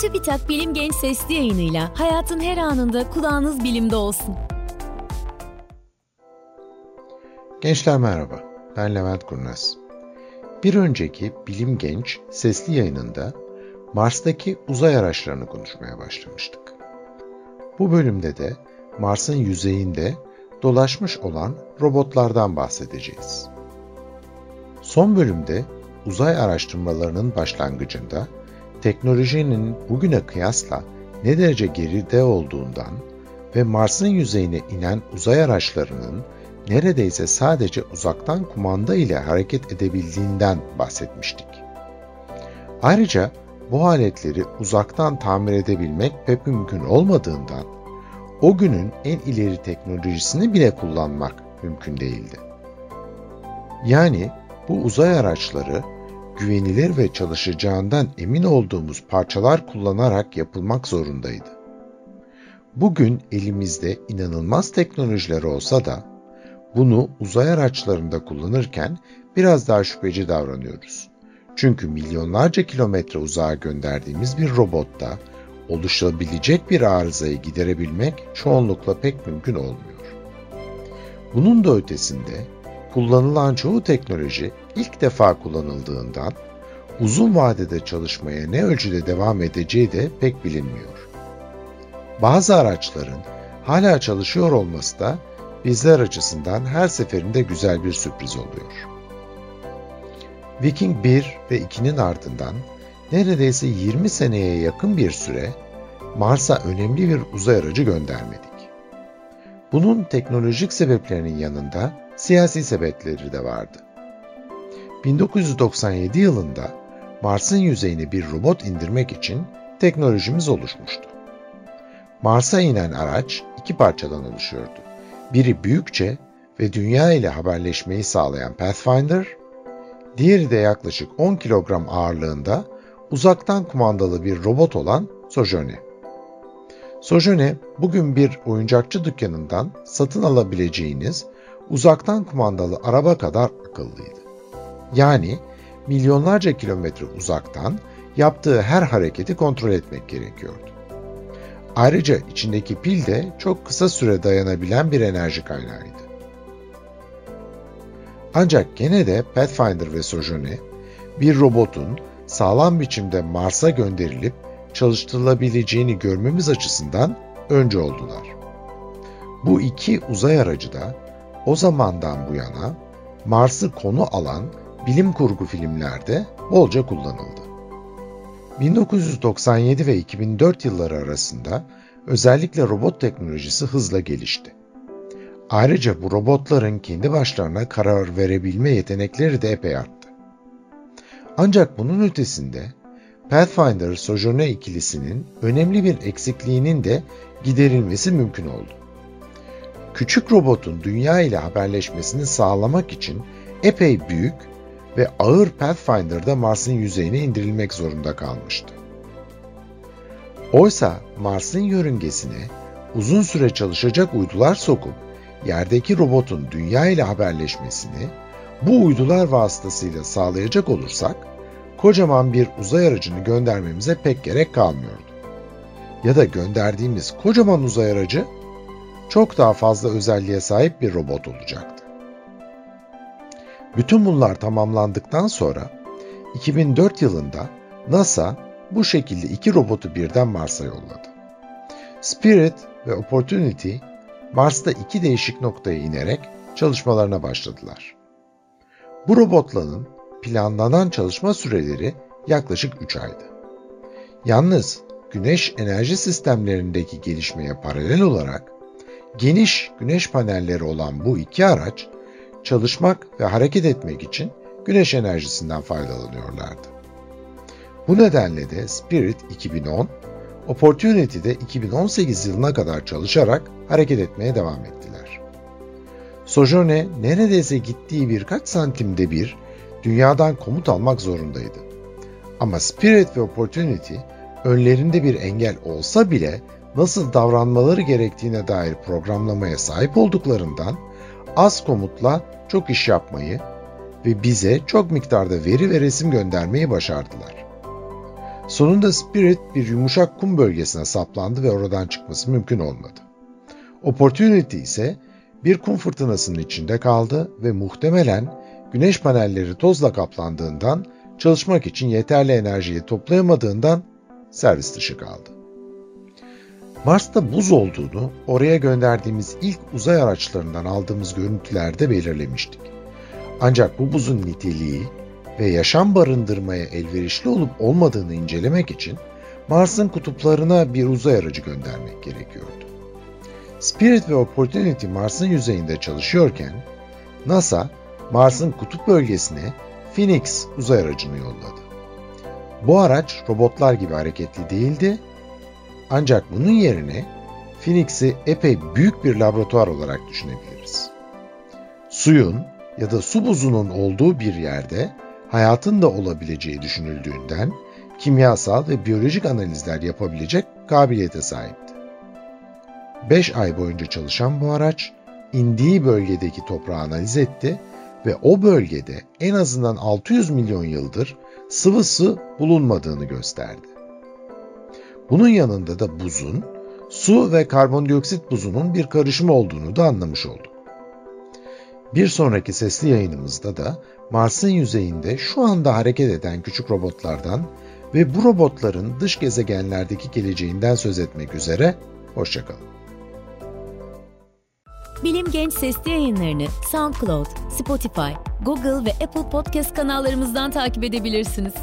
TÜBİTAK Bilim Genç Sesli yayınıyla hayatın her anında kulağınız bilimde olsun. Gençler merhaba, ben Levent Kurnaz. Bir önceki Bilim Genç sesli yayınında Mars'taki uzay araçlarını konuşmaya başlamıştık. Bu bölümde de Mars'ın yüzeyinde dolaşmış olan robotlardan bahsedeceğiz. Son bölümde uzay araştırmalarının başlangıcında teknolojinin bugüne kıyasla ne derece geride olduğundan ve Mars'ın yüzeyine inen uzay araçlarının neredeyse sadece uzaktan kumanda ile hareket edebildiğinden bahsetmiştik. Ayrıca bu aletleri uzaktan tamir edebilmek pek mümkün olmadığından o günün en ileri teknolojisini bile kullanmak mümkün değildi. Yani bu uzay araçları güvenilir ve çalışacağından emin olduğumuz parçalar kullanarak yapılmak zorundaydı. Bugün elimizde inanılmaz teknolojiler olsa da bunu uzay araçlarında kullanırken biraz daha şüpheci davranıyoruz. Çünkü milyonlarca kilometre uzağa gönderdiğimiz bir robotta oluşabilecek bir arızayı giderebilmek çoğunlukla pek mümkün olmuyor. Bunun da ötesinde kullanılan çoğu teknoloji ilk defa kullanıldığından uzun vadede çalışmaya ne ölçüde devam edeceği de pek bilinmiyor. Bazı araçların hala çalışıyor olması da bizler açısından her seferinde güzel bir sürpriz oluyor. Viking 1 ve 2'nin ardından neredeyse 20 seneye yakın bir süre Mars'a önemli bir uzay aracı göndermedik. Bunun teknolojik sebeplerinin yanında siyasi sebepleri de vardı. 1997 yılında Mars'ın yüzeyine bir robot indirmek için teknolojimiz oluşmuştu. Mars'a inen araç iki parçadan oluşuyordu. Biri büyükçe ve dünya ile haberleşmeyi sağlayan Pathfinder, diğeri de yaklaşık 10 kilogram ağırlığında uzaktan kumandalı bir robot olan Sojourner. Sojourner, bugün bir oyuncakçı dükkanından satın alabileceğiniz uzaktan kumandalı araba kadar akıllıydı. Yani milyonlarca kilometre uzaktan yaptığı her hareketi kontrol etmek gerekiyordu. Ayrıca içindeki pil de çok kısa süre dayanabilen bir enerji kaynağıydı. Ancak gene de Pathfinder ve Sojourner bir robotun sağlam biçimde Mars'a gönderilip çalıştırılabileceğini görmemiz açısından önce oldular. Bu iki uzay aracı da o zamandan bu yana Mars'ı konu alan bilim kurgu filmlerde bolca kullanıldı. 1997 ve 2004 yılları arasında özellikle robot teknolojisi hızla gelişti. Ayrıca bu robotların kendi başlarına karar verebilme yetenekleri de epey arttı. Ancak bunun ötesinde Pathfinder-Sojourner ikilisinin önemli bir eksikliğinin de giderilmesi mümkün oldu. Küçük robotun dünya ile haberleşmesini sağlamak için epey büyük ve ağır Pathfinder'da Mars'ın yüzeyine indirilmek zorunda kalmıştı. Oysa Mars'ın yörüngesine uzun süre çalışacak uydular sokup yerdeki robotun dünya ile haberleşmesini bu uydular vasıtasıyla sağlayacak olursak kocaman bir uzay aracını göndermemize pek gerek kalmıyordu. Ya da gönderdiğimiz kocaman uzay aracı çok daha fazla özelliğe sahip bir robot olacaktı. Bütün bunlar tamamlandıktan sonra 2004 yılında NASA bu şekilde iki robotu birden Mars'a yolladı. Spirit ve Opportunity Mars'ta iki değişik noktaya inerek çalışmalarına başladılar. Bu robotların planlanan çalışma süreleri yaklaşık 3 aydı. Yalnız güneş enerji sistemlerindeki gelişmeye paralel olarak geniş güneş panelleri olan bu iki araç çalışmak ve hareket etmek için güneş enerjisinden faydalanıyorlardı. Bu nedenle de Spirit 2010, Opportunity de 2018 yılına kadar çalışarak hareket etmeye devam ettiler. Sojourner neredeyse gittiği birkaç santimde bir dünyadan komut almak zorundaydı. Ama Spirit ve Opportunity önlerinde bir engel olsa bile nasıl davranmaları gerektiğine dair programlamaya sahip olduklarından az komutla çok iş yapmayı ve bize çok miktarda veri ve resim göndermeyi başardılar. Sonunda Spirit bir yumuşak kum bölgesine saplandı ve oradan çıkması mümkün olmadı. Opportunity ise bir kum fırtınasının içinde kaldı ve muhtemelen güneş panelleri tozla kaplandığından çalışmak için yeterli enerjiyi toplayamadığından servis dışı kaldı. Mars'ta buz olduğunu oraya gönderdiğimiz ilk uzay araçlarından aldığımız görüntülerde belirlemiştik. Ancak bu buzun niteliği ve yaşam barındırmaya elverişli olup olmadığını incelemek için Mars'ın kutuplarına bir uzay aracı göndermek gerekiyordu. Spirit ve Opportunity Mars'ın yüzeyinde çalışıyorken NASA Mars'ın kutup bölgesine Phoenix uzay aracını yolladı. Bu araç robotlar gibi hareketli değildi ancak bunun yerine Phoenix'i epey büyük bir laboratuvar olarak düşünebiliriz. Suyun ya da su buzunun olduğu bir yerde hayatın da olabileceği düşünüldüğünden kimyasal ve biyolojik analizler yapabilecek kabiliyete sahipti. 5 ay boyunca çalışan bu araç indiği bölgedeki toprağı analiz etti ve o bölgede en azından 600 milyon yıldır sıvı su bulunmadığını gösterdi. Bunun yanında da buzun, su ve karbondioksit buzunun bir karışımı olduğunu da anlamış olduk. Bir sonraki sesli yayınımızda da Mars'ın yüzeyinde şu anda hareket eden küçük robotlardan ve bu robotların dış gezegenlerdeki geleceğinden söz etmek üzere, hoşçakalın. Bilim Genç Sesli yayınlarını SoundCloud, Spotify, Google ve Apple Podcast kanallarımızdan takip edebilirsiniz.